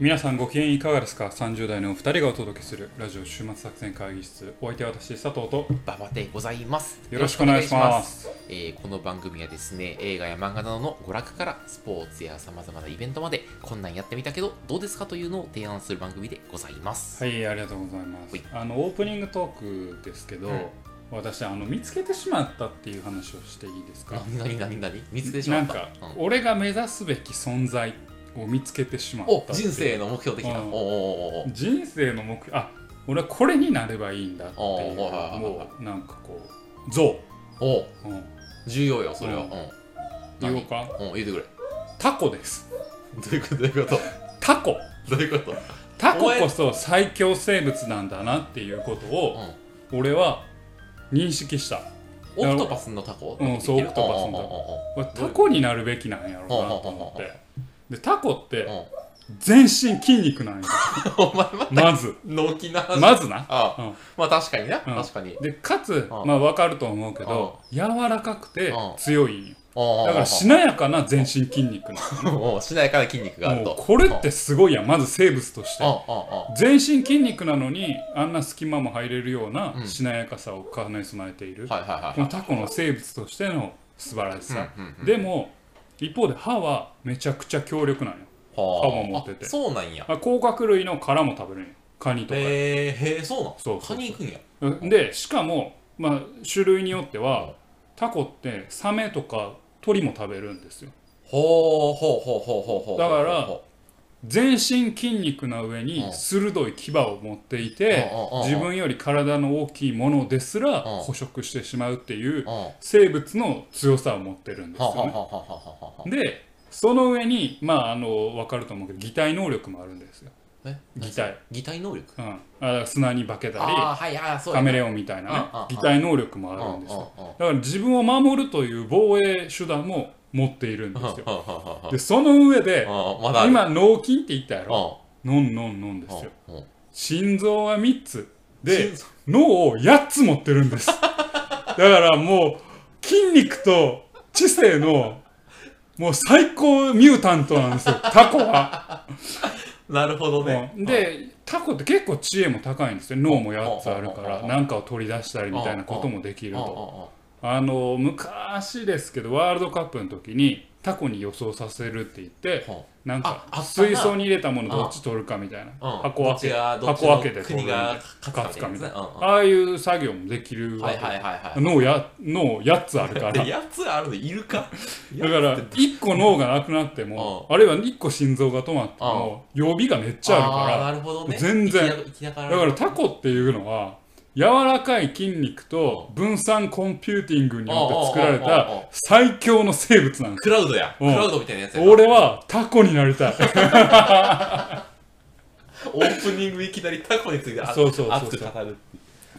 皆さんご機嫌いかがですか ?30 代のお二人がお届けするラジオ週末作戦会議室。お相手は私佐藤と。馬場でございます。よろしくお願いします。えーこの番組はですね、映画や漫画などの娯楽からスポーツや様々なイベントまで、こんなんやってみたけど、どうですかというのを提案する番組でございます。はいありがとうございます。はい。あのオープニングトークですけど、うん私あの見つけてしまったっていう話をしていいですか？なになになになに見つけてしまった？なんか、うん。俺が目指すべき存在を見つけてしまった人生の目標的な。うん。人生の目標あ俺はこれになればいいんだっていう。もうなんかこう像、おうん、重要よ、それは。ううん。ん。言おうか？うん、言うてくれ。タコです。どういうこと？どういうこと？タコ。どういうこと？タコこそ最強生物なんだなっていうことをうん。俺は認識した。オクトパスのタコ？うんそうオクトパスのタコ。俺タコになるべきなんやろうなと思ってでタコって全身筋肉なんや。お前ままず。納期な話まずな、あうん。まあ確かにな、うん。確かに。でかつうん。まあ分かると思うけど柔らかくてうん。強いんよ。だだからしなやかな全身筋肉な しなやかな筋肉があると。これってすごいやん。まず生物として。全身筋肉なのにあんな隙間も入れるようなうん。しなやかさを兼ね備えている、タコの生物としての素晴らしさ、でも一方で歯はめちゃくちゃ強力なんよ。はあ。歯も持ってて。あそうなんや。あ甲殻類の殻も食べるんよ。カニとか、へえ、へえ、そうなん？そうそうカニ行くんや。でしかも、まあ、種類によってはタコってサメとか鳥も食べるんですよ。ほうほうほうほうほうほう。だからほ全身筋肉な上にうん。鋭い牙を持っていて自分より体の大きいものですらうん。捕食してしまうっていう生物の強さを持ってるんですよね。でその上にまああの分かると思うけど擬態能力もあるんですよえ？擬態。擬態能力？うん、あだから砂に化けたりはいカメレオンみたいなね。擬態能力もあるんですよ。よ。だから自分を守るという防衛手段も持っているんですよ。でその上ではあま。今脳筋って言ったやろ？うんノンノンノンですよ。心臓は3つ。で脳を8つ持ってるんです。だからもう筋肉と知性のもう最高ミュータントなんですよ。タコは、なるほどね。うん。でタコって結構知恵も高いんですよ。脳も8つあるからうん何かを取り出したりみたいなこともできると。うんあの昔ですけどワールドカップの時にタコに予想させるって言ってうんなんかああったな。水槽に入れたものどっち取るかみたいな。うん。箱開け。どっちがどっち箱の開けて取る国が勝勝つかみたいな。つかみたいな。うん。うんああいう作業もできるわけ。はいはいはいはい。脳や脳8つあるから。だかやつあるのいるか？ら1個脳がなくなってもうあるいは1個心臓が止まっても予備がめっちゃあるあーかなるほどね。全然。生きな生きながら。だからタコっていうのは柔らかい筋肉と分散コンピューティングによって作られた最強の生物なんですクラウドやクラウドみたいなやつや俺はタコになりたいオープニングいきなりタコについて熱く語る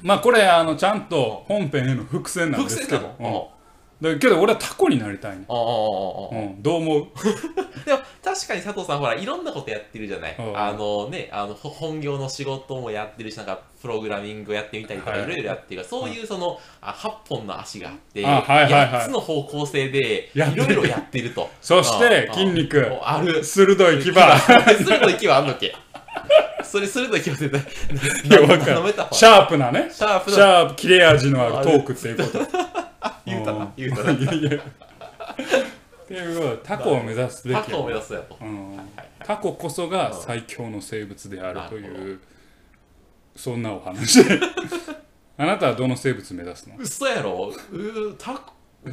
まあこれあのちゃんと本編への伏線なんですけ線などうんだけど俺はタコになりたいねうんどう思うでも確かに佐藤さんほらいろんなことやってるじゃない。うん。あのねあのほ本業の仕事もやってるしなんかプログラミングをやってみたりとかはい。いろいろやってるからそういうそのあ8本の足があってあはいはいはい。8つの方向性でいろいろやってると。そしてうん。筋肉。うん。ある。鋭い牙。鋭い牙あんのっけ？それ鋭い牙っていやわかる。のメタファーシャープなね。シャープシなャープ切れ味のあるトークっていうこと。言うたうな。ん。言うたなっていうことでタコを目指すべきやタコを目指すやと。うん。はいタコこそが最強の生物であるというそんなお話。あなたはどの生物目指すの？嘘やろ？うータコえ？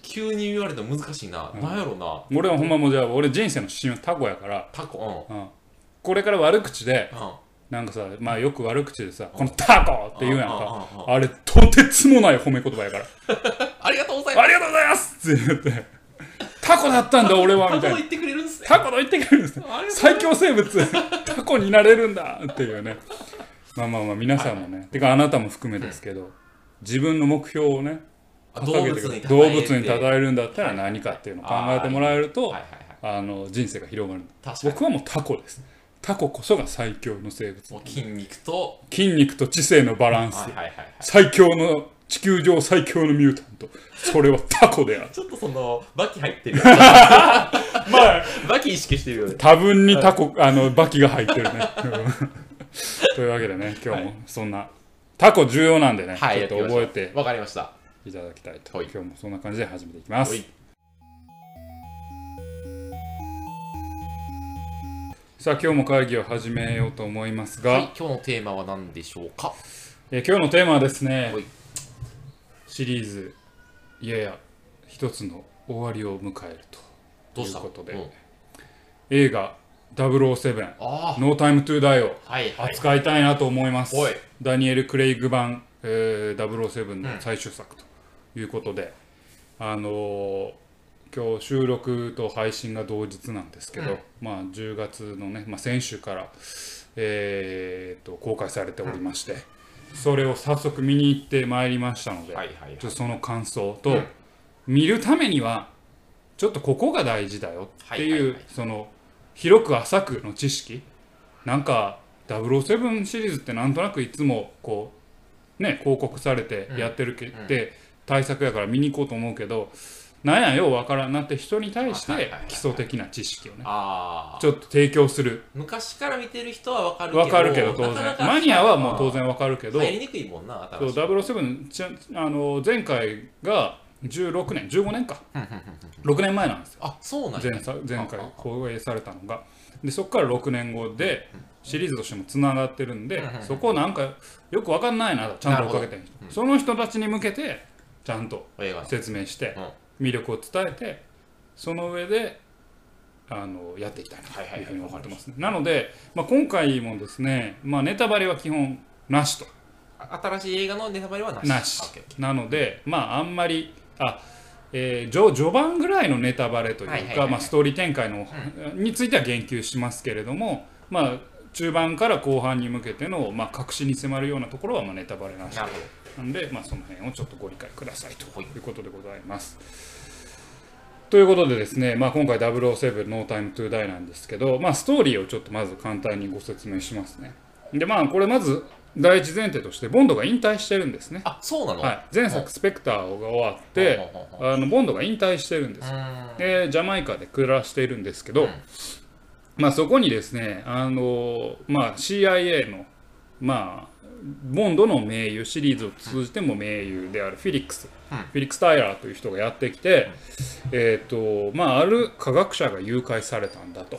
急に言われても難しいな、なんやろな。俺はほんまもうじゃあ俺人生の指針はタコやから、タコうん、これから悪口でうんうんなんかさまあよく悪口でさ「このタコ!」って言うやんか。あれとてつもない褒め言葉やから。ありがとうござ「います。ありがとうございます!」って言って「タコだったんだ俺は」みたいな。タコ言ってくれるんすね。タコと言ってくれるんですね。ありがとう最強生物。タコになれるんだっていうね。まあまあまあ皆さんもね、てかあなたも含めですけど、自分の目標をね掲げて動物に動物に称えるんだったら何かっていうのを考えてもらえると、はいはいはい。あの人生が広がる。確かに。僕はもうタコですタコこそが最強の生物。筋肉と筋肉と知性のバランス、はいはいはいはい。最強の地球上最強のミュータント。それはタコである。ちょっとそのバキ入ってる まあ。バキけ意識してるよね。多分にタコ、あの、バキが入ってるね。というわけでね、今日もそんな、タコ重要なんでね、はい、ちょっと覚えてわかりました。いただきたいと。はい。今日もそんな感じで始めていきますさあ、今日も会議を始めようと思いますが、はい、今日のテーマは何でしょうか？えー今日のテーマはですねはい、シリーズ、いやや、一つの終わりを迎えると。いうことで。うん。映画007、あ No Time to Die をあ、はいはい。扱いたいなと思います。おい。ダニエル・クレイグ版、えー、007の最終作ということで、あのー今日収録と配信が同日なんですけど、うんまあ10月のね、まあ、先週から、えーと公開されておりまして、それを早速見に行ってまいりましたので、はいはいはい。ちょっとその感想と、うん。見るためにはちょっとここが大事だよっていう、はいはいはい。その広く浅くの知識なんか007シリーズってなんとなくいつもこうね広告されてやってるけうん。で、対策やから見に行こうと思うけどなんやようわからん。なって人に対して基礎的な知識をね。ちょっと提供する。昔から見てる人はわかるけどわかるけど当然。マニアはもう当然わかるけど。入りにくいもんなそう新しい007ちゃあの前回が16年15年か。6年前なんですよ。あそうなんや。前作前回あああ放映されたのが。でそこから6年後でシリーズとしてもつながってるんでそこをなんかよくわかんないなちゃんと追っかけてるうん。その人たちに向けてちゃんと説明してうん魅力を伝えてその上であのやっていきたいなというふうに思ってますね。なので、まあ、今回もですね、まあ、ネタバレは基本なしと。あ新しい映画のネタバレはなし。なのでまああんまりあえー序序盤ぐらいのネタバレというか、ストーリー展開の、については言及しますけれども、まあ、中盤から後半に向けての、まあ、確信に迫るようなところは、まあ、ネタバレなしーなんで、まあ、その辺をちょっとご理解くださいと。はい。いうことでございます。ということでですね、まあ、今回007 No Time to Die なんですけど、まあ、ストーリーをちょっとまず簡単にご説明しますね。でまあこれまず第一前提としてボンドが引退してるんですね。あそうなの？はい、前作「スペクター」が終わってあのボンドが引退してるんです。でジャマイカで暮らしているんですけど、うんまあ、そこにですねあの、まあ、CIA の、まあ、ボンドの盟友シリーズを通じても盟友であるフィリックス、フィリックス・タイラーという人がやってきて、えーとまあ、ある科学者が誘拐されたんだと。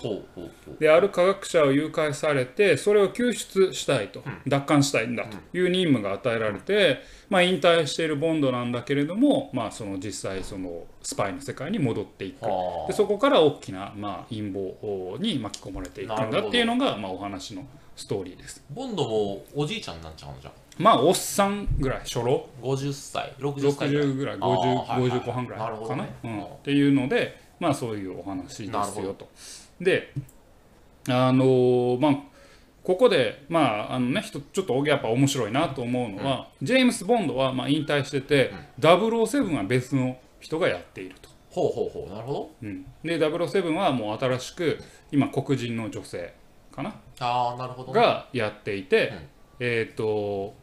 である科学者を誘拐されてそれを救出したいと、奪還したいんだと。いう任務が与えられて、まあ、引退しているボンドなんだけれども、まあ、その実際そのスパイの世界に戻っていく。はあ。でそこから大きな、まあ、陰謀に巻き込まれていくんだっていうのが、まあ、お話のストーリーです。ボンドもおじいちゃんなんちゃうのじゃんまあおっさんぐらい初老？50歳。60歳ぐらい。60ぐらいあーはいはい。はい5050後半ぐらいかな、どね。うん。うんっていうのでまあそういうお話ですよと。であのーまあここでまああのね人ちょっとやっぱ面白いなと思うのは、ジェームス・ボンドはまあ引退してて、007は別の人がやっていると、ほうほうほうなるほど。うん、で007はもう新しく今黒人の女性かな？ああなるほどね。がやっていて、えっ、と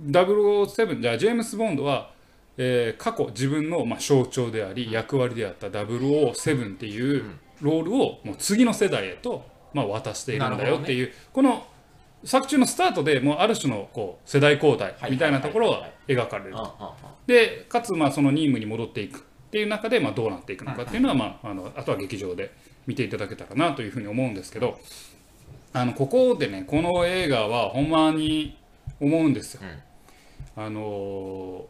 007じゃあジェームス・ボンドは、えー過去自分の、まあ、象徴であり役割であった007っていうロールをもう次の世代へと、まあ、渡しているんだよっていう、この作中のスタートでもうある種のこう世代交代みたいなところが描かれる。でかつまあその任務に戻っていくっていう中でまあどうなっていくのかっていうのは、まあ、あのあとは劇場で見ていただけたらなというふうに思うんですけどあのここでねこの映画はほんまに思うんですよ。あのー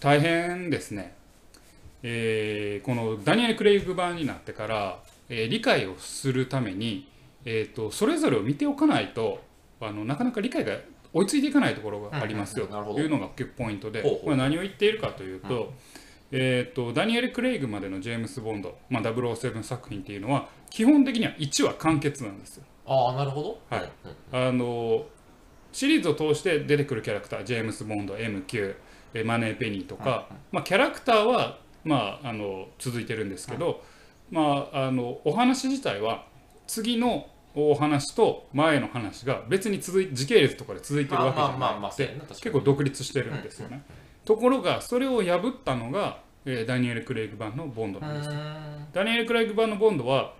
大変ですね、えーこのダニエル・クレイグ版になってから、えー理解をするために、えー、とそれぞれを見ておかないとあのなかなか理解が追いついていかないところがありますよ。というのが結構ポイントでこれ何を言っているかというと,、えー、とダニエル・クレイグまでのジェームス・ボンド、まあ、007作品っていうのは基本的には1話完結なんですよ。ああなるほど。はい。うんあのシリーズを通して出てくるキャラクタージェームス・ボンド MQ えーマネー・ペニーとか、まあ、キャラクターは、まあ、あの続いてるんですけど、まあ、あのお話自体は次のお話と前の話が別に続い時系列とかで続いてるわけじゃなくて結構独立してるんですよね。ところがそれを破ったのが、えーダニエル・クレイグ版のボンドうなんです。ダニエル・クレイグ版のボンドは、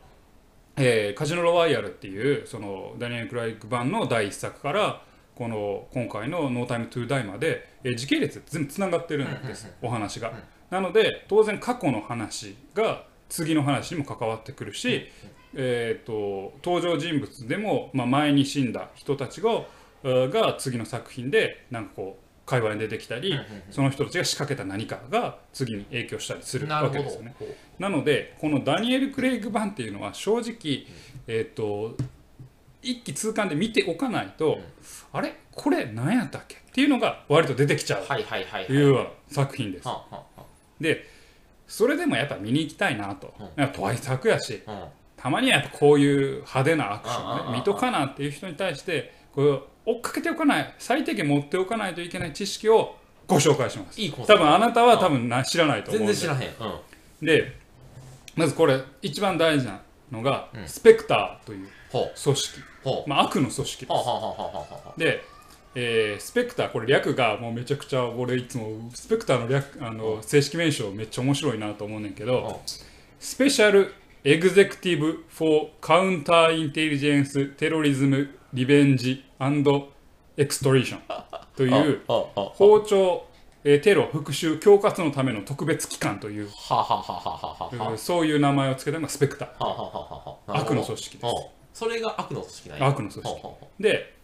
えーカジノロワイヤルっていうそのダニエル・クライグ版の第一作からこの今回の「ノータイム・トゥ・ダイ」まで、えー時系列全部つながってるんです、お話が。なので当然過去の話が次の話にも関わってくるし、えー、と登場人物でも、まあ、前に死んだ人たちがあが次の作品でなんかこう会話に出てきたり、その人たちが仕掛けた何かが次に影響したりするわけですよね。なのでこのダニエル・クレイグ版っていうのは正直、えっ、と一気通貫で見ておかないと、あれ？これ何やったっけ？っていうのが割と出てきちゃう。はいはいはいとい。う作品です。はあはあはでそれでもやっぱ見に行きたいなと、うん。大作やしあうん。たまにはやっぱこういう派手なアクションうんうん見とかなっていう人に対してこれを追っかけておかない最低限持っておかないといけない知識をご紹介します。いい多分あなたは多分な知らないと思うんで。全然知らへん。うん。でまずこれ一番大事なのが、うん。スペクターというほ組織、まあ、悪の組織でで、えースペクターこれ略がもうめちゃくちゃ俺いつもスペクターの略あの正式名称めっちゃ面白いなと思うねんけど、スペシャルエグゼクティブ・フォー・カウンター・インテリジェンス・テロリズム・リベンジ・エクストリーション。という 包丁、えーテロ、復讐、恐喝のための特別機関という、そういう名前を付けたのがスペクター。悪の組織です。はあそれが悪の組織なんや。悪の組織。で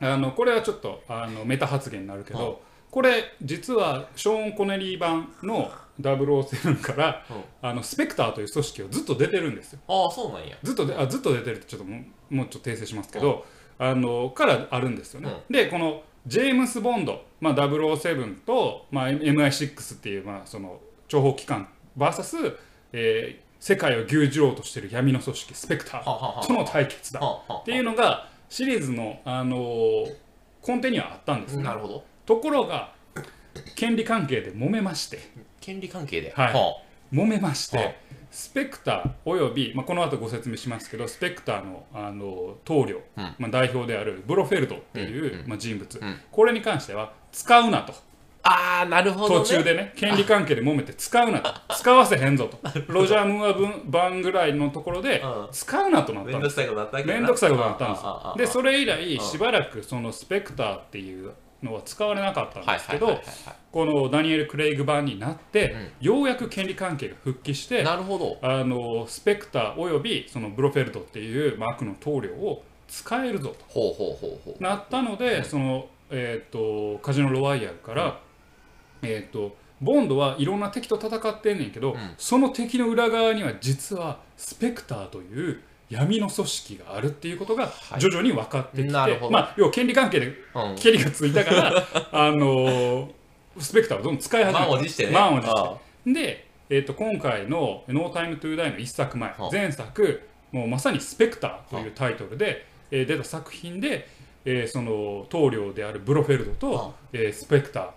あのこれはちょっとあのメタ発言になるけど、はいこれ実はショーン・コネリー版の007から、う。んあのスペクターという組織をずっと出てるんですよ。ああそうなんや。ずっとであずっと出てるってちょっともうもうちょっと訂正しますけど、あのからあるんですよね、でこのジェームス・ボンド、まあ、007と、まあ、MI6 っていう、まあ、その諜報機関 VS、えー世界を牛耳ろうとしている闇の組織スペクター。との対決だ。っていうのがシリーズの、あのー根底にはあったんですね。なるほど。ところが権利関係で揉めまして。権利関係で。はい。は揉めまして、はあ。スペクターおよび、まあ、この後ご説明しますけどスペクターの、あの棟梁、うん。まあ、代表であるブロフェルドっていう、うんうん。まあ、人物、うん。これに関しては使うなとああなるほどね。途中でね権利関係で揉めて使うなと。使わせへんぞと。ロジャー・ムーア分版ぐらいのところでうん。使うなとなったんですめんどくさいことなったわけめんどくさいことになったんですよ。でそれ以来うん。しばらくそのスペクターっていうのは使われなかったんですけどこのダニエル・クレイグ版になって、ようやく権利関係が復帰してなるほど。あのスペクターおよびそのブロフェルドっていう、まあ、悪の棟梁を使えるぞとほうほうほうほう。なったので、その、えー、とカジノロワイヤルから、えー、とボンドはいろんな敵と戦ってんねんけど、ん。その敵の裏側には実はスペクターという闇の組織があるっていうことがはい。徐々に分かってきて、なるほど。まあ要は権利関係でうん。権利がついたから あのースペクターをどんどん使い始めた。満を持してね。満を持して。あで、えー、と今回の「ノータイムトゥーダイの一作前はあ。前作もうまさに「スペクター」というタイトルで、えー出た作品で、えーその棟梁であるブロフェルドと、はあ。えースペクター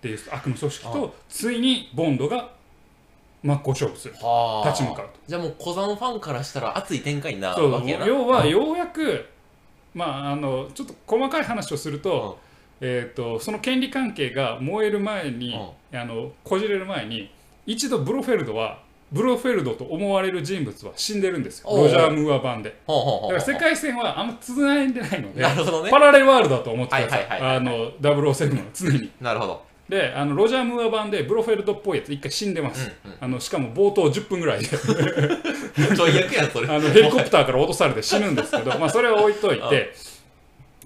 っていう悪の組織はとついにボンドが真っ向勝負する。はあ。立ち向かうと。じゃあもう小山ファンからしたら熱い展開になわけやな。要はう。ん。ようやく、まあ、あのちょっと細かい話をすると,、えー、とその権利関係が燃える前に、あのこじれる前に一度ブロフェルドはブロフェルドと思われる人物は死んでるんですよ。ロジャー・ムーア版で。だから世界線はあんまつないんでないのでね。パラレルワールドだと思ってくださいはいはいはい。あの007は常に。なるほどであのロジャー・ムーア版でブロフェルドっぽいやつ一回死んでます、うんうん。あのしかも冒頭10分ぐらいで。あのヘリコプターから落とされて死ぬんですけど、まあ、それは置いといて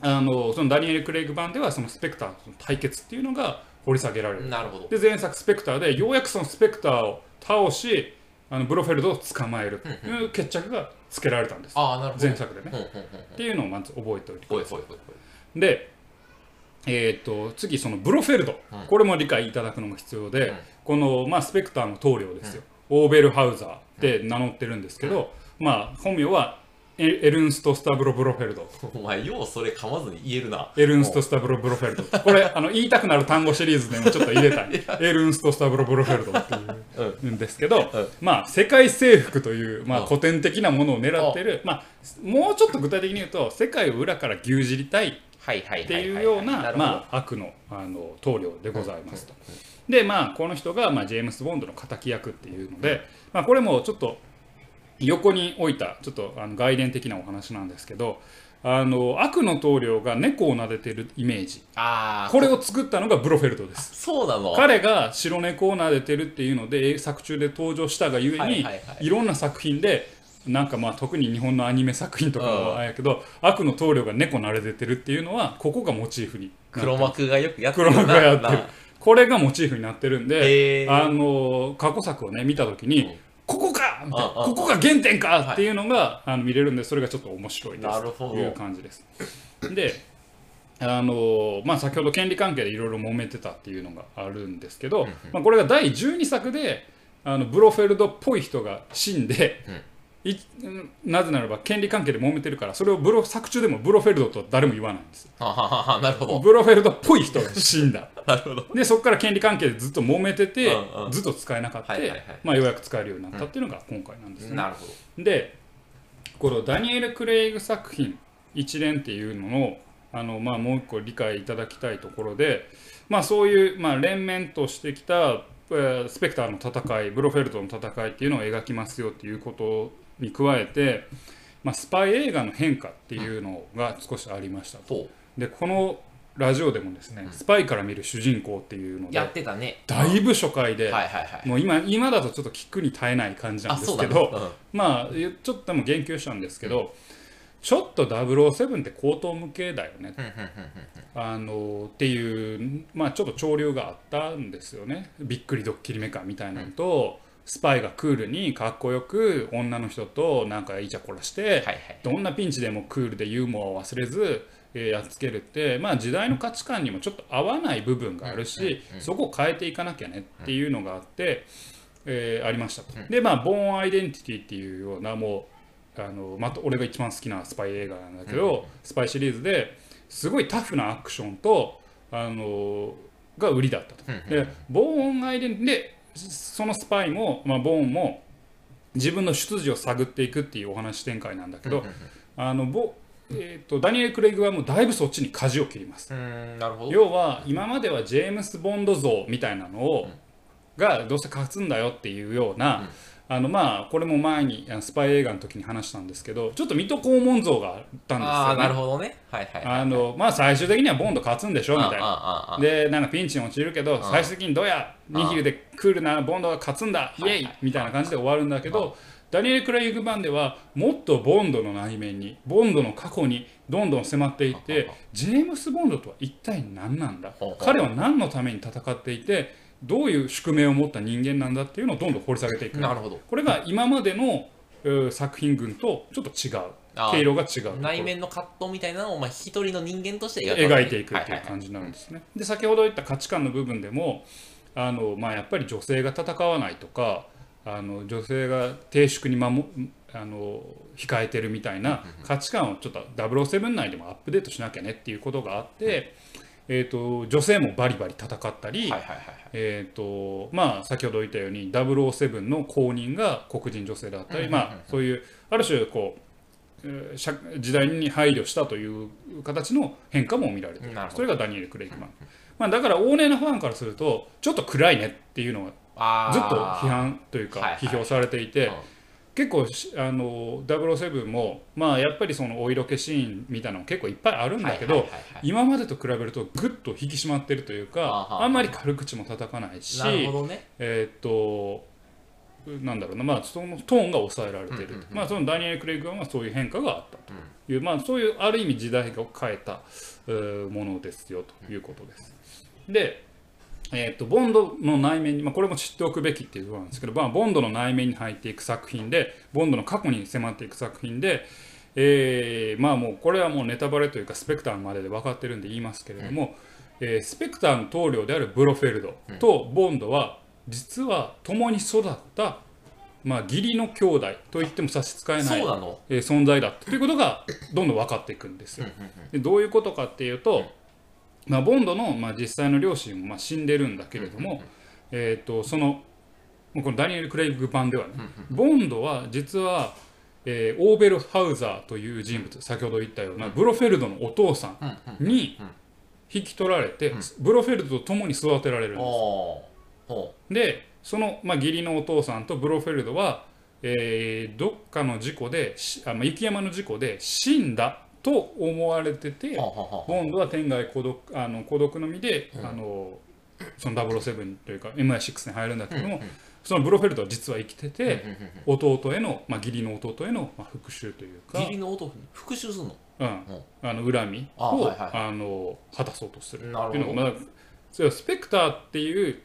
あのそのダニエル・クレイグ版ではそのスペクターとの対決っていうのが掘り下げられる。なるほど。で前作スペクターでようやくそのスペクターを倒しあのブロフェルドを捕まえるという決着がつけられたんです。ああなるほど。前作でね。ほんほんほんっていうのをまず覚えておいてください。でえー、と次そのブロフェルド、うんこれも理解いただくのも必要で、うんこの、まあ、スペクターの棟梁ですよ、オーベルハウザーって名乗ってるんですけど、まあ本名はエエルンスト・スタブロ・ブロフェルド。お前ようそれ噛まずに言えるな。エルンスト・スタブロ・ブロフェルド。これあの言いたくなる単語シリーズでもちょっと入れたい。エルンスト・スタブロ・ブロフェルドっていうんですけど、うん。まあ世界征服という、まあ、うん。古典的なものを狙ってる、まあ、もうちょっと具体的に言うと世界を裏から牛耳りたいっていうようなまあ悪のあの棟梁でございますと。でまあこの人がまあジェームス・ボンドの敵役っていうので、まあ、これもちょっと横に置いたちょっとあの外伝的なお話なんですけどあの悪の棟梁が猫を撫でてるイメージ。ああこれを作ったのがブロフェルトです。そうなの？彼が白猫を撫でてるっていうので作中で登場したがゆえに、いろんな作品でなんかまあ特に日本のアニメ作品とかはあれやけど、悪の棟梁が猫撫でてるっていうのはここがモチーフに黒幕がよくやってる黒な幕がやってる。なこれがモチーフになってるんであの過去作をね見た時に、うん。ここか！みたいな。ああここが原点か！っていうのが、あの見れるんでそれがちょっと面白いです。という感じです。であのまあ、先ほど権利関係でいろいろ揉めてたっていうのがあるんですけど、まあ、これが第12作であのブロフェルドっぽい人が死んで、いなぜならば権利関係で揉めてるからそれをブロ作中でもブロフェルドとは誰も言わないんです。なるほど。ブロフェルドっぽい人が死んだ。なるほど。でそこから権利関係でずっと揉めてて、うんうん。ずっと使えなかった、はいはいはい。まあ、ようやく使えるようになったっていうのが今回なんですね、なるほどでこのダニエル・クレイグ作品一連っていうののあの、まあ、もう一個理解いただきたいところで、まあ、そういう、まあ、連綿としてきた、えースペクターの戦いブロフェルトの戦いっていうのを描きますよっていうことに加えて、まあ、スパイ映画の変化っていうのが少しありましたと。とでこのラジオでもですね、スパイから見る主人公っていうのでやってたね。だいぶ初回で、もう今今だとちょっと聞くに耐えない感じなんですけど、だねうんまあちょっとでも言及したんですけど、ちょっと007って高等無形だよね、うんうんうんうん。あのっていう、まあ、ちょっと潮流があったんですよね。びっくりドッキリメカみたいなのと、スパイがクールにかっこよく女の人となんかイチャコラして、どんなピンチでもクールでユーモアを忘れず、えーやっつけるって、まあ、時代の価値観にもちょっと合わない部分があるし、そこを変えていかなきゃねっていうのがあって、えーありましたと。でまあ「ボーン・アイデンティティ」っていうようなもうあの、また俺が一番好きなスパイ映画なんだけど、スパイシリーズですごいタフなアクションとあのが売りだったと。でボーン・アイデンティティでそのスパイも、まあ、ボーンも自分の出自を探っていくっていうお話展開なんだけど、あのボえー、とダニエル・クレイグはもうだいぶそっちに舵を切ります。要は今まではジェームス・ボンド像みたいなのを、がどうせ勝つんだよっていうような、あのまあこれも前にスパイ映画の時に話したんですけどちょっと水戸黄門像があったんですああよね。なるほどね。はいはいはいあのまあ最終的にはボンド勝つんでしょみたいな。ああああでなんかピンチに陥るけど最終的にどうやニヒルでクールなボンドが勝つんだイエイみたいな感じで終わるんだけどダニエル・クレイグ版ではもっとボンドの内面にボンドの過去にどんどん迫っていってジェームス・ボンドとは一体何なんだ？彼は何のために戦っていてどういう宿命を持った人間なんだっていうのをどんどん掘り下げていく。なるほど。これが今までのえー作品群とちょっと違う経路が違う内面の葛藤みたいなのをまあ一人の人間として描いていくっていうじ感じになるんですね。で先ほど言った価値観の部分でもあの、まあ、やっぱり女性が戦わないとかあの女性が低粛に守あの控えてるみたいな価値観をちょっと007内でもアップデートしなきゃねっていうことがあって、えー、と女性もバリバリ戦ったり、先ほど言ったように007の公認が黒人女性だったり、まあ、そういうある種こう時代に配慮したという形の変化も見られている。それがダニエル・クレイグマン、まあ、だから往年のファンからするとちょっと暗いねっていうのがあずっとー批判というかはいはい。批評されていて、うん結構しあの007も、まあ、やっぱりそのお色気シーンみたいなの結構いっぱいあるんだけど、今までと比べるとぐっと引き締まってるというかあんまり軽口も叩かないしえーっとなんだろうな、まあ、そのトーンが抑えられている、まあ、そのダニエル・クレイグはそういう変化があったと。いう、まあ、そういうある意味時代を変えたえーものですよということです。で、えーっとボンドの内面に、まあ、これも知っておくべきっていうことなんですけど、まあ、ボンドの内面に入っていく作品でボンドの過去に迫っていく作品で、えーまあもうこれはもうネタバレというかスペクターまでで分かってるんで言いますけれども、えースペクターの棟梁であるブロフェルドとボンドは実は共に育った、まあ、義理の兄弟と言っても差し支えないえー存在だったということがどんどん分かっていくんですよ。でどういうことかっていうと、まあ、ボンドの、まあ、実際の両親もまあ死んでるんだけれども、えー、とそのこのダニエル・クレイグ版ではね、ボンドは実は、えーオーベルハウザーという人物先ほど言ったようなブロフェルドのお父さんに引き取られて、ブロフェルドと共に育てられるんです。でその、まあ、義理のお父さんとブロフェルドは、えーどっかの事故でしあ、まあ、雪山の事故で死んだと思われててボンドは天外孤独あの孤独の身で、うん。あのその007というか MI6 に入るんだけども、うんうんそのブロフェルトは実は生きてて、うんうんうん弟への、まあ、義理の弟への、まあ、復讐というか。義、理の弟復讐するの？うん、あの恨みあをはいはい。あの果たそうとする。っていうのが、まあ、それはスペクターっていう、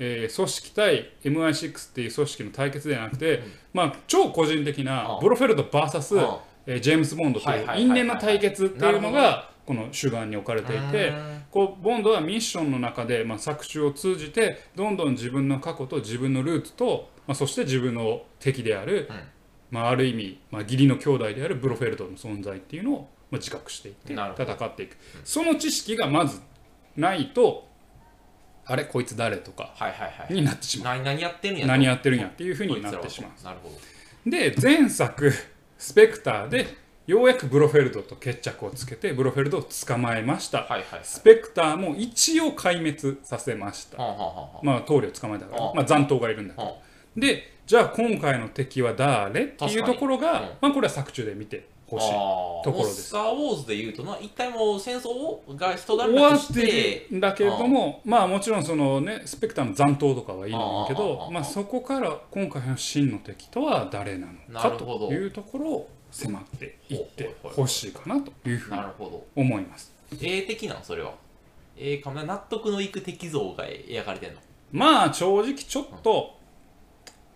えー組織対 MI6 っていう組織の対決ではなくて、まあ、超個人的なあブロフェルト VS、あえージェームズ・ボンドとはいいう因縁の対決っていうのがこの主眼に置かれていて。うんこうボンドはミッションの中で、まあ、作中を通じてどんどん自分の過去と自分のルーツと、まあ、そして自分の敵である、うん。まあ、ある意味、まあ、義理の兄弟であるブロフェルトの存在っていうのを、まあ、自覚していって戦っていく。その知識がまずないとあれ？こいつ誰？とかになってしまう。何何やってるんやと。何やってるんやっていうふうになってしまう。なるほど。で前作「スペクター」でようやくブロフェルトと決着をつけてブロフェルトを捕まえました。はいはいはい。スペクターも一応壊滅させました。はあはあはあまあ、棟梁捕まえたからあ、まあ、残党がいるんだけど。はで、じゃあ今回の敵は誰？っていうところが、確かに。うん。まあ、これは作中で見てほしい。ところです。スター・ウォーズで言うとな一体もう戦争をが人だ終わっらけしててるんだけれども、まあもちろんそのね、スペクターの残党とかはいるんだけどまあそこから今回の真の敵とは誰なのかというところを迫っていってほしいかなというふうに思います。A 的なんそれは。かな。納得のいく敵像が描かれてんの。まあ正直ちょっと、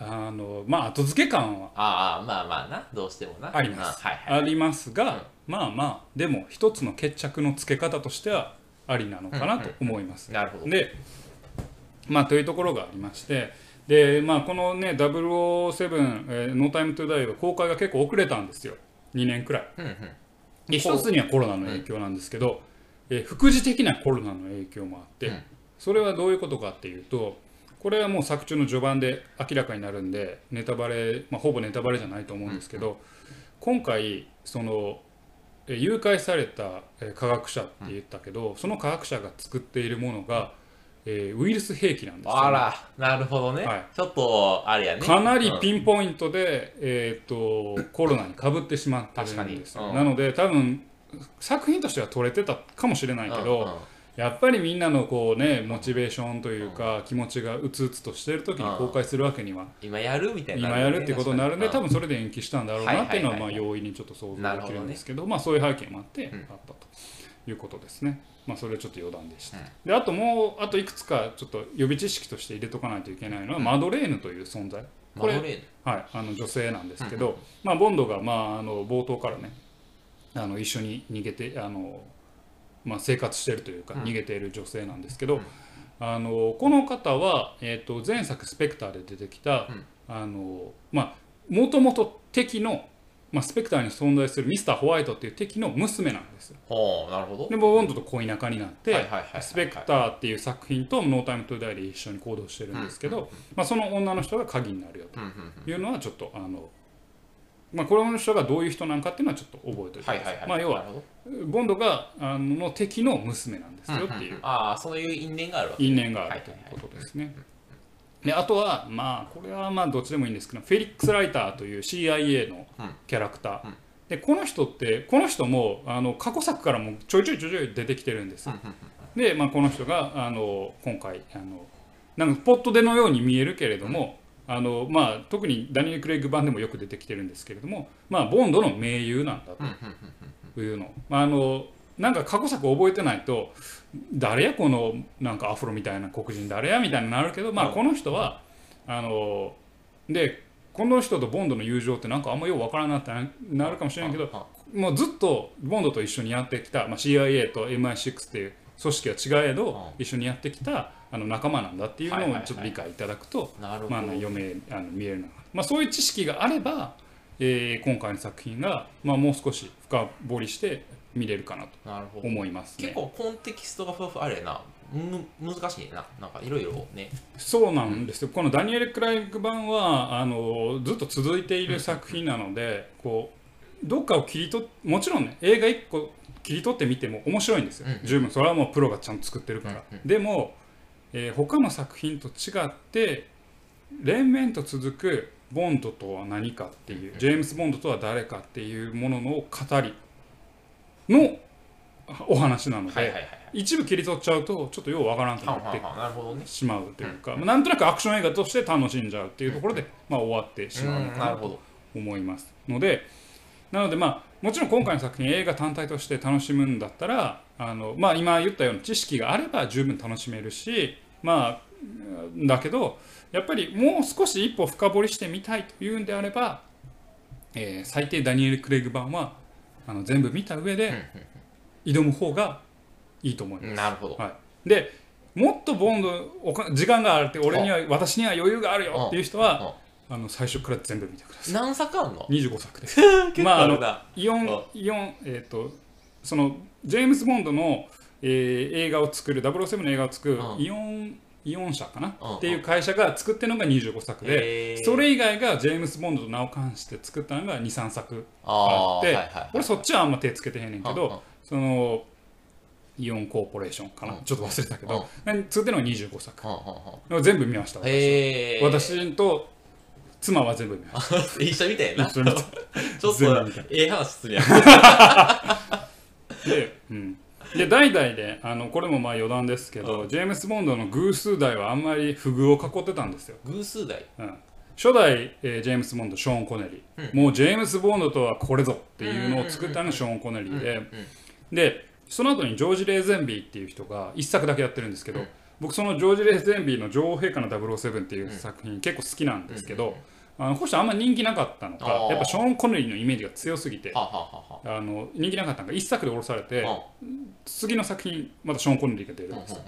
あの、まあ後付け感はああまあまあな。どうしてもな。あります。あはいはい。ありますが、まあまあでも一つの決着のつけ方としてはありなのかなと思います。なるほど。でまあというところがありましてでまあこのね007、えー、ノータイムトゥダイは公開が結構遅れたんですよ。2年くらい。うんうん。で一つにはコロナの影響なんですけど、えー副次的なコロナの影響もあって、うん。それはどういうことかっていうとこれはもう作中の序盤で明らかになるんでネタバレ、まあ、ほぼネタバレじゃないと思うんですけど、今回そのえー誘拐されたえー科学者って言ったけど、その科学者が作っているものが、えーウイルス兵器なんですよ。ね、あらなるほどね、はい。ちょっとあれやね。かなりうんピンポイントで、えー、とコロナにかぶってしまってるんですうん。なので多分作品としては撮れてたかもしれないけど、うんうんやっぱりみんなのこうねモチベーションというか、気持ちがうつうつとしてる時に公開するわけには、今やるみたいな今やるってことになるんで、多分それで延期したんだろうなっていうのはまあ容易にちょっと想像できなるんですけどまあそういう背景もあってあうん。ったということですね。まあそれはちょっと余談でした。うん。であともうあといくつかちょっと予備知識として入れとかないといけないのは、マドレーヌという存在。これマドレーヌ。はい、あの女性なんですけど、まあ、ボンドが、まあ、あの冒頭からねあの一緒に逃げてあの、まあ、生活しているというか、うん。逃げている女性なんですけど、うん。あのこの方は、えー、と前作「スペクター」で出てきたうん。あのまあもともと敵の、まあ、スペクターに存在するミスター・ホワイトっていう敵の娘なんですよ。なるほど。でボンドと恋仲になって、スペクターっていう作品と「 No Time to Die」で一緒に行動してるんですけど、うんまあ、その女の人が鍵になるよと。いうのはちょっとあの、まあ、この人がどういう人なんかっていうのはちょっと覚えておいてください。はいはいはい。まあ、要はボンドがあの敵の娘なんですどよっていう。ああそういう因縁があるわけ。因縁があるということですね。であとはまあこれはまあどっちでもいいんですけどフェリックス・ライターという CIA のうんキャラクター、うんでこの人ってこの人もあの過去作からもちょいちょいちょいちょい出てきてるんです。よ。で、まあ、この人があの今回あのなんかポットでのように見えるけれども、あのまあ、特にダニエル・クレイグ版でもよく出てきてるんですけれども、まあ、ボンドの盟友なんだというの,、まあ、あのなんか過去作覚えてないと誰やこのなんかアフロみたいな黒人誰やみたいになるけど、まあ、うん。この人はあのでこの人とボンドの友情ってなんかあんまようわからんなってななるかもしれないけどあもうずっとボンドと一緒にやってきた、まあ、CIA と MI6 っていう組織は違えどう一緒にやってきたあの仲間なんだっていうのをちょっと理解いただくと、まあ、読めあの見えるな、まあ、そういう知識があれば、えー今回の作品が、まあ、もう少し深掘りして見れるかなと思いますね。結構コンテキストがふわふわあれやな。む難しいな。なんかいろいろね。そうなんですよ、このダニエル・クライグ版はあのずっと続いている作品なので、こうどっかを切り取っもちろんね映画1個切り取ってみても面白いんですよ、うん十分。それはもうプロがちゃんと作ってるから、うんでも、えー他の作品と違って連綿と続くボンドとは何かっていうジェームス・ボンドとは誰かっていうものの語りのお話なので、一部切り取っちゃうとちょっとようわからんくなってしまうというか、まあなんとなくアクション映画として楽しんじゃうっていうところで、まあ、終わってしまうのかなと思いますのでなのでまあもちろん今回の作品映画単体として楽しむんだったらあの、まあ、今言ったような知識があれば十分楽しめるしまあだけどやっぱりもう少し一歩深掘りしてみたいというんであれば、えー最低ダニエル・クレイグ版はあの全部見た上で挑む方がいいと思います。なるほど。はい、でもっとボンドおか時間があるって俺には私には余裕があるよっていう人はあの最初から全部見てくださ何作あんの？い25作です。結まああのだイオンイオンえっ、とそのジェームズ・ボンドの、えー映画を作る007の映画を作るうん。イオンイオン社かな、うん。っていう会社が作ってるのが25作で、それ以外がジェームズ・ボンドと名を冠して作ったのが23作あってはいはい俺そっちはあんま手つけてへんねんけど、うんうん。そのイオンコーポレーションかな、うん。ちょっと忘れたけど、作ってるのが25作。うんうんうん。全部見ました私。私と妻は全部。見ました一緒みたい。なちょっとええ話するやん。で,、うん、で代々であのこれもまあ余談ですけど、うジェームス・ボンドの偶数代はあんまり不遇を囲ってたんですよ、偶数代うん、初代、えージェームス・ボンドショーン・コネリー、もうジェームス・ボンドとはこれぞっていうのを作ったのがショーン・コネリーで、でその後にジョージ・レーゼンビーっていう人が一作だけやってるんですけど、僕そのジョージ・レーゼンビーの女王陛下の007っていう作品、結構好きなんですけど、あのこの人あんま人気なかったのか。やっぱショーン・コネリーのイメージが強すぎて。あの人気なかったのが一作で降ろされて、は次の作品またショーン・コネリーが出るんうんですよ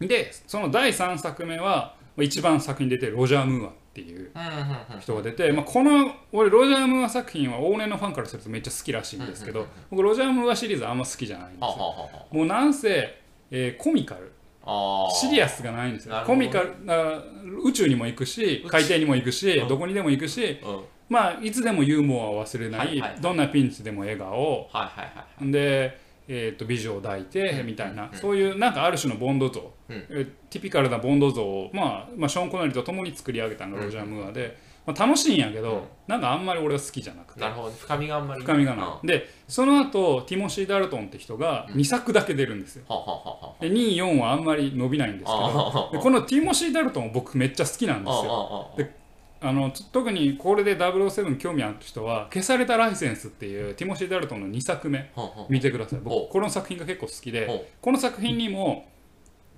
でその第3作目はまあ一番作品に出てるロジャー・ムーアっていう人が出て、まあ、この俺ロジャー・ムーア作品は往年のファンからするとめっちゃ好きらしいんですけど僕ロジャー・ムーアシリーズあんま好きじゃないんですよ。もうなんせ、えーコミカルシリアスがないんですよ。コミカルな宇宙にも行くし海底にも行くしうん。どこにでも行くしうん。はいまあいつでもユーモアを忘れない。はいはいどんなピンチでも笑顔はいはいで、えー、と美女を抱いてみたいな、そういうなんかある種のボンド像、ティピカルなボンド像を、まあ、まあショーン・コネリーと共に作り上げたのがロジャー・ムーアで、まあ、楽しいんやけど、なんかあんまり俺は好きじゃなくて。なるほど。ね深みがあんまり。深みがない、でその後ティモシー・ダルトンって人が2作だけ出るんですよ。ははははで2、4はあんまり伸びないんですけどでこのティモシー・ダルトン僕めっちゃ好きなんですよ。あであのつ特にこれで007興味ある人は消されたライセンスっていうティモシー・ダルトンの2作目見てください。お僕この作品が結構好きでおこの作品にも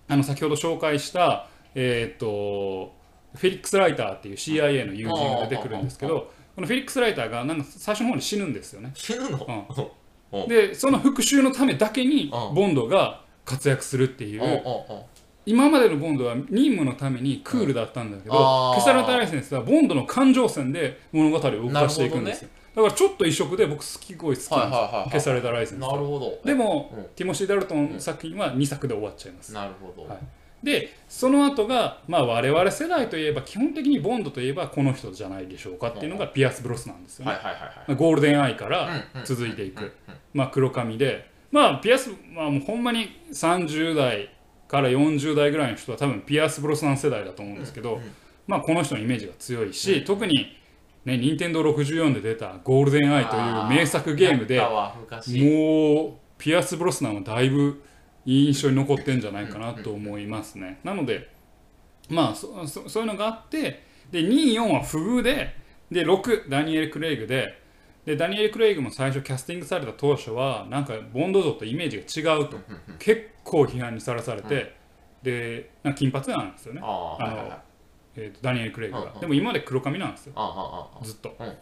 あの先ほど紹介したえーっとフェリックス・ライターっていう CIA の友人が出てくるんですけどこのフェリックス・ライターがなんか最初の方に死ぬんですよね。死ぬの？おでその復讐のためだけにうんボンドが活躍するっていうお今までのボンドは任務のためにクールだったんだけどあー消されたライセンスはボンドの感情線で物語を動かしていくんですよ、だからちょっと異色で僕すごい好きなんです消されたライセンス。なるほど。でも、うん。ティモシー・ダルトン作品は2作で終わっちゃいます、なるほど。はいでその後がまあ我々世代といえば基本的にボンドといえばこの人じゃないでしょうかっていうのがピアス・ブロスなんですよね、ゴールデンアイから続いていく、まあ、黒髪で、まあ、ピアス、まあ、もうほんまに30代から40代ぐらいの人は多分ピアス・ブロスナン世代だと思うんですけど、まあ、この人のイメージが強いし、特に、ね、任天堂64で出た「ゴールデンアイ」という名作ゲームでもうピアス・ブロスナンはだいぶ印象に残ってんじゃないかなと思いますね。なのでまあそそそういうのがあってで24は不遇でで6ダニエル・クレイグででダニエル・クレイグも最初キャスティングされた当初はなんかボンド像とイメージが違うと。結構批判にさらされてでなんか金髪なんですよね、ああはいはいはい。えーとダニエル・クレイグが。でも今まで黒髪なんですよ。ずっと。うん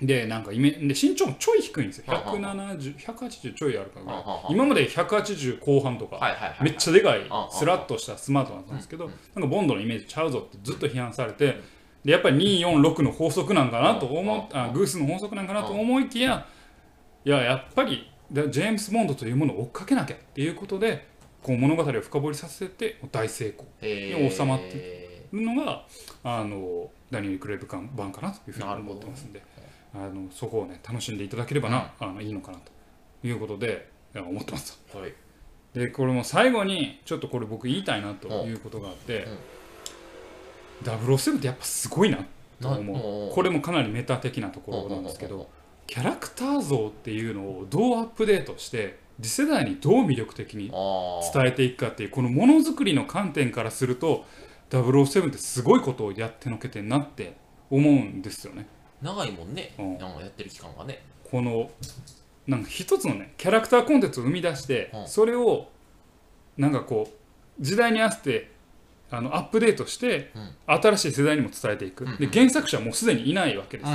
でなんかイメで身長もちょい低いんですよ。うんうん170 180ちょいあるから今まで180後半とかめっちゃでかいスラッとしたスマートなんですけどなんかボンドのイメージちゃうぞってずっと批判されてでやっぱり246の法則なんかなと思あグースの法則なんかなと思いきやいややっぱりでジェームス・ボンドというものを追っかけなきゃっていうことでこう物語を深掘りさせて大成功へー。収まっていうのがあのダニエル・クレイブ版かなというふうに思ってますんであのそこをね楽しんでいただければな、あのいいのかなということで思ってます。はい。でこれも最後にちょっとこれ僕言いたいなということがあって、007ってやっぱすごいなっと思う。これもかなりメタ的なところなんですけどキャラクター像っていうのをどうアップデートして次世代にどう魅力的に伝えていくかっていうこのものづくりの観点からすると007ってすごいことをやってのけてんなって思うんですよね長いもんね、うん、なんかやってる期間がね。このなんか一つのねキャラクターコンテンツを生み出して、うん、それをなんかこう時代に合わせてあのアップデートして、うん、新しい世代にも伝えていく、うん。うん、で原作者はもうすでにいないわけです、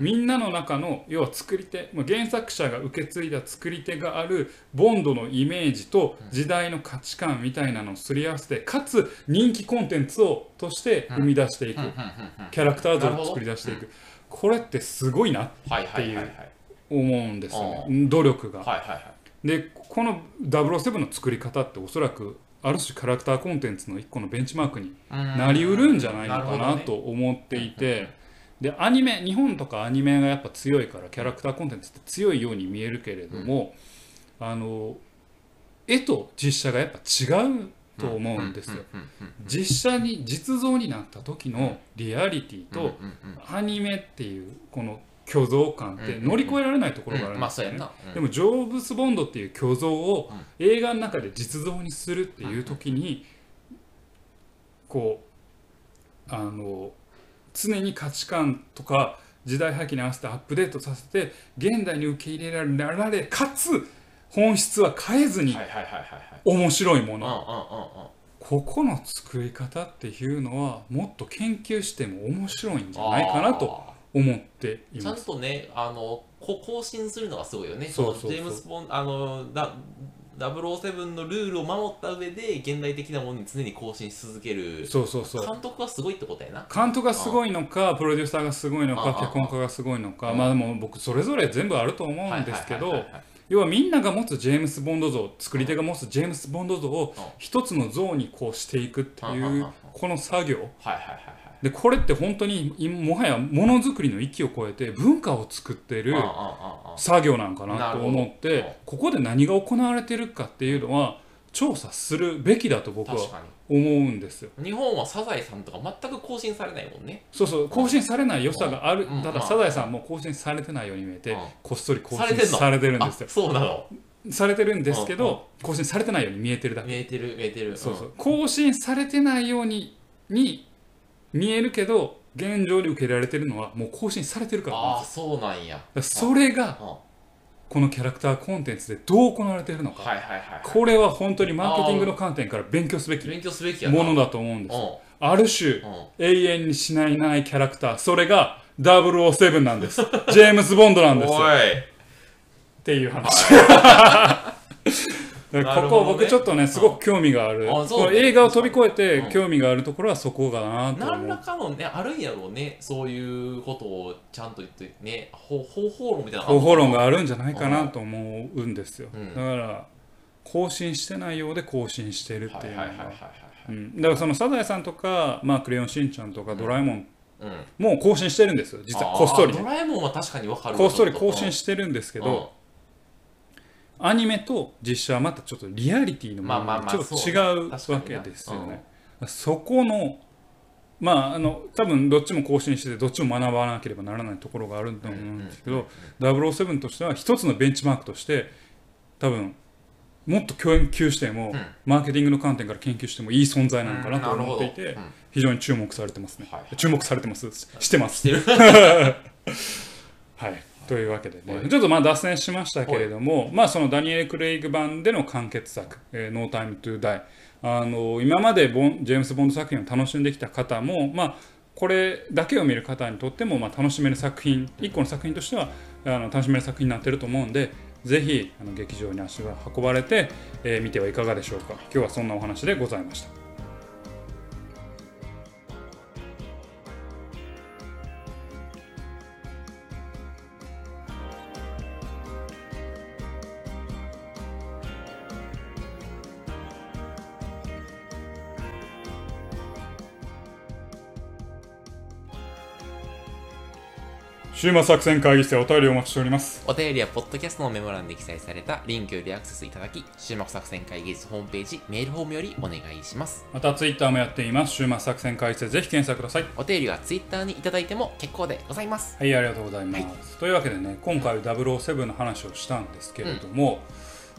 みんなの中の要は作り手原作者が受け継いだ作り手があるボンドのイメージと時代の価値観みたいなのをすり合わせてかつ人気コンテンツをとして生み出していく、キャラクター像を作り出していく、これってすごいなっていう思うんですよね。努力が。でこの007の作り方っておそらくある種キャラクターコンテンツの一個のベンチマークになりうるんじゃないのかなと思っていて、でアニメ日本とかアニメがやっぱ強いからキャラクターコンテンツって強いように見えるけれども、あの絵と実写がやっぱ違うと思うんですよ。実写に実像になった時のリアリティとアニメっていうこの虚像感って乗り越えられないところがあるんですよね。でもジョーブス・ボンドっていう虚像を映画の中で実像にするっていう時にこうあの常に価値観とか時代背景に合わせてアップデートさせて現代に受け入れられかつ本質は変えずに面白いもの。ここの作り方っていうのはもっと研究しても面白いんじゃないかなと思っています。ちゃんとねあの更新するのがすごいよね。ジェームス・ボンあのだ007のルールを守った上で現代的なものに常に更新し続ける。そうそうそう。監督はすごいってことやな。監督がすごいのかプロデューサーがすごいのか脚本家がすごいのかまあでも僕それぞれ全部あると思うんですけど要はみんなが持つジェームス・ボンド像作り手が持つジェームス・ボンド像を一つの像にこうしていくっていうこの作業。でこれって本当にもはやものづくりの域を超えて文化を作ってる作業なんかなと思ってここで何が行われてるかっていうのは調査するべきだと僕は思うんですよ。日本はサザエさんとか全く更新されないもんね。そうそう更新されない良さがある、ただサザエさんも更新されてないように見えて、こっそり更新されてるんですよ。そうなの。されてるんですけど、更新されてないように見えてるだけ。見えてる見えてる、そうそう。更新されてないようにに見えるけど現状に受け入れられてるのはもう更新されてるからああそうなんや。それがこのキャラクターコンテンツでどう行われているのか、はいはいはいこれは本当にマーケティングの観点から勉強すべきものだと思うんです。ある種永遠にしないないキャラクターそれが007なんです。ジェームズ・ボンドなんですよ。っていう話 ここ僕ちょっとねすごく興味がある、この映画を飛び越えて興味があるところはそこかなと何らかのねあるんやろうねそういうことをちゃんと言ってね方法論みたいな方法論があるんじゃないかなと思うんですよ、だから更新してないようで更新してるっていうのが。だからそのサザエさんとか、まあ、クレヨンしんちゃんとかドラえもんもう更新してるんですよ。実はこっそりドラえもんは確かに分かるこっそり更新してるんですけど、アニメと実写はまたちょっとリアリティの部分がちょっと違うわけですよね。そこのまああの多分どっちも更新しててどっちも学ばなければならないところがあると思うんですけど、007としては一つのベンチマークとして多分もっと研究しても、マーケティングの観点から研究してもいい存在なのかなと思っていて、非常に注目されてますね、注目されてます。してます。はいというわけでね、ちょっとまあ脱線しましたけれども、まあ、そのダニエル・クレイグ版での完結作「えー、 No Time to Die」あの今までボンジェームス・ボンド作品を楽しんできた方も、まあ、これだけを見る方にとっても、まあ、楽しめる作品一個の作品としてはあの楽しめる作品になっていると思うんでぜひあの劇場に足を運ばれて、えー、見てはいかがでしょうか。今日はそんなお話でございました。週末作戦会議室でお便りをお待ちしております。お便りはポッドキャストのメモ欄に記載されたリンクよりアクセスいただき週末作戦会議室ホームページメールフォームよりお願いします。またツイッターもやっています。週末作戦会議室でぜひ検索ください。お便りはツイッターにいただいても結構でございます。はいありがとうございます、というわけでね今回007の話をしたんですけれども、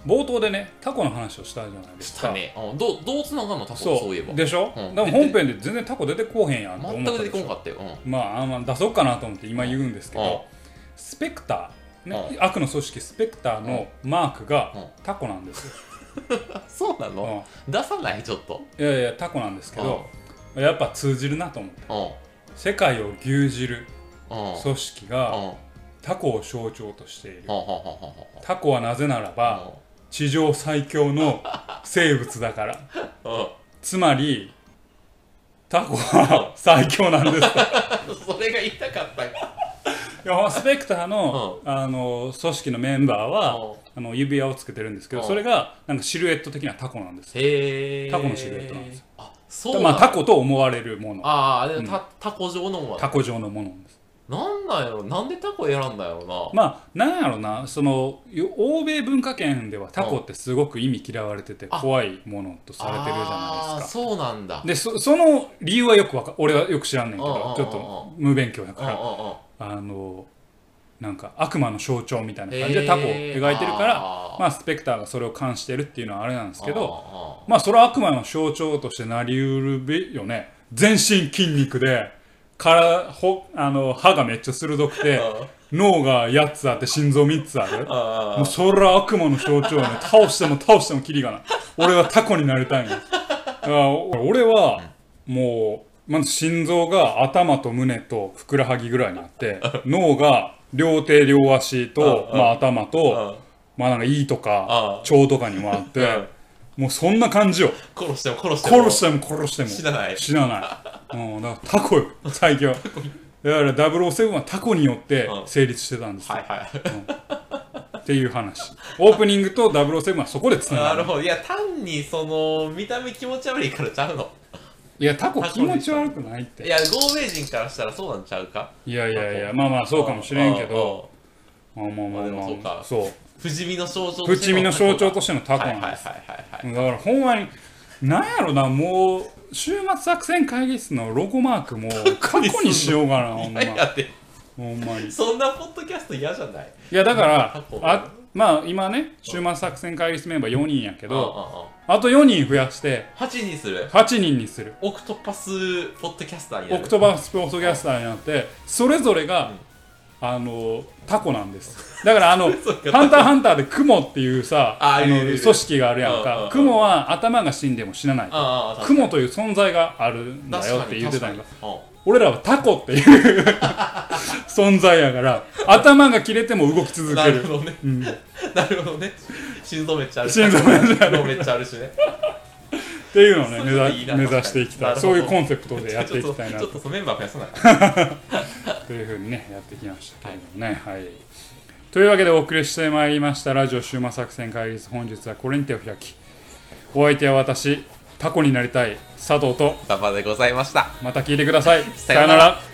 冒頭でねタコの話をしたじゃないですか。したね。うんどうどうつながんのタコそう。いえば。でしょ、うん。でも本編で全然タコ出てこうへんやんと思全く出ったでしょ。てこんかったよ、うん、まああんま出そうかなと思って今言うんですけうん。どスペクター、ねう悪の組織スペクターのマークがうん。タコなんですよ、あ そうなうん。の、出さない？ちょっと。いやいやタコなんですけどやっぱ通じるなと思って。世界を牛耳るうん。組織うん。がタコを象徴としている。タコはなぜならばほ地上最強の生物だから。つまりタコは最強なんです それが言いたかったんかいやスペクターの,、あの組織のメンバーは、あの指輪をつけてるんですけど、うん。それがなんかシルエット的なタコなんです。タコのシルエットなんですよ。あそうまあタコと思われるもの。ああでうん。タタコ状のものタコ状のものですなんなんやろなんでタコ選んだんやろな。まあなんやろな。そのよ欧米文化圏ではタコってすごく意味嫌われててあ。怖いものとされてるじゃないですか。そうなんだ。でそその理由はよくわか俺はよく知らんねんけどちょっと無勉強だから。あのなんか悪魔の象徴みたいな感じでタコを描いてるからまあスペクターがそれを監してるっていうのはあれなんですけどあまあそれは悪魔の象徴としてなりうるべよね。全身筋肉でからほあの歯がめっちゃ鋭くて脳が8つあって心臓3つある。あもうそれは悪魔の象徴ね。倒しても倒してもキリがない。俺はタコになりたいんですだから俺はもうまず心臓が頭と胸とふくらはぎぐらいにあって脳が両手両足と、うんまあ、頭と、あまあなんか胃とかうん。腸とかにもあって、うんもうそんな感じよ。殺しても殺しても。殺しても殺しても。死なない。死なない、うん、だからタコよ最強だから007はタコによってうん。成立してたんですよ、はいはい。っていう話。オープニングと007はそこでつながる。なるほど。いや単にその見た目気持ち悪いからちゃうの。いやタコ気持ち悪くないって。いや豪名人からしたらそうなんちゃうか？いやいやいやまあまあそうかもしれんけど。まあまあまあまあ。でもそうか。まあそう不死身の象徴不死身の象徴とししてのタコなんです。だからほんまになんやろなもう週末作戦会議室のロゴマークも過去にしようかな ほんま。ほんまに。そんなポッドキャスト嫌じゃない。いやだからあまあ今ね週末作戦会議室メンバー4人やけうんうんうんどあと4人増やして8にする？8人にする。オクトパスポッドキャスターになる。オクトパスポッドキャスターになってそれぞれが、あのタコなんです。だからあの そうか「ハンターハンター」でクモっていうさあの組織があるやんか。クモは頭が死んでも死なない。クモという存在があるんだよって言ってたんや俺らはタコっていう 存在やから頭が切れても動き続うんなけるるほどね。うん。なるほどね。心臓めっちゃある。し心臓めっちゃある。脳めっちゃあるしねっていうのをね目指目指していきたないそういうコンセプトでやっていきたいなちょっとちょっとそのメンバー増やさないと いうふうにねやってきましたけれどもね。はい、というわけでお送りしてまいりましたラジオ終末作戦会議室本日はこれに手を開きお相手は私タコになりたい佐藤と馬場でございました。また聞いてください。さようなら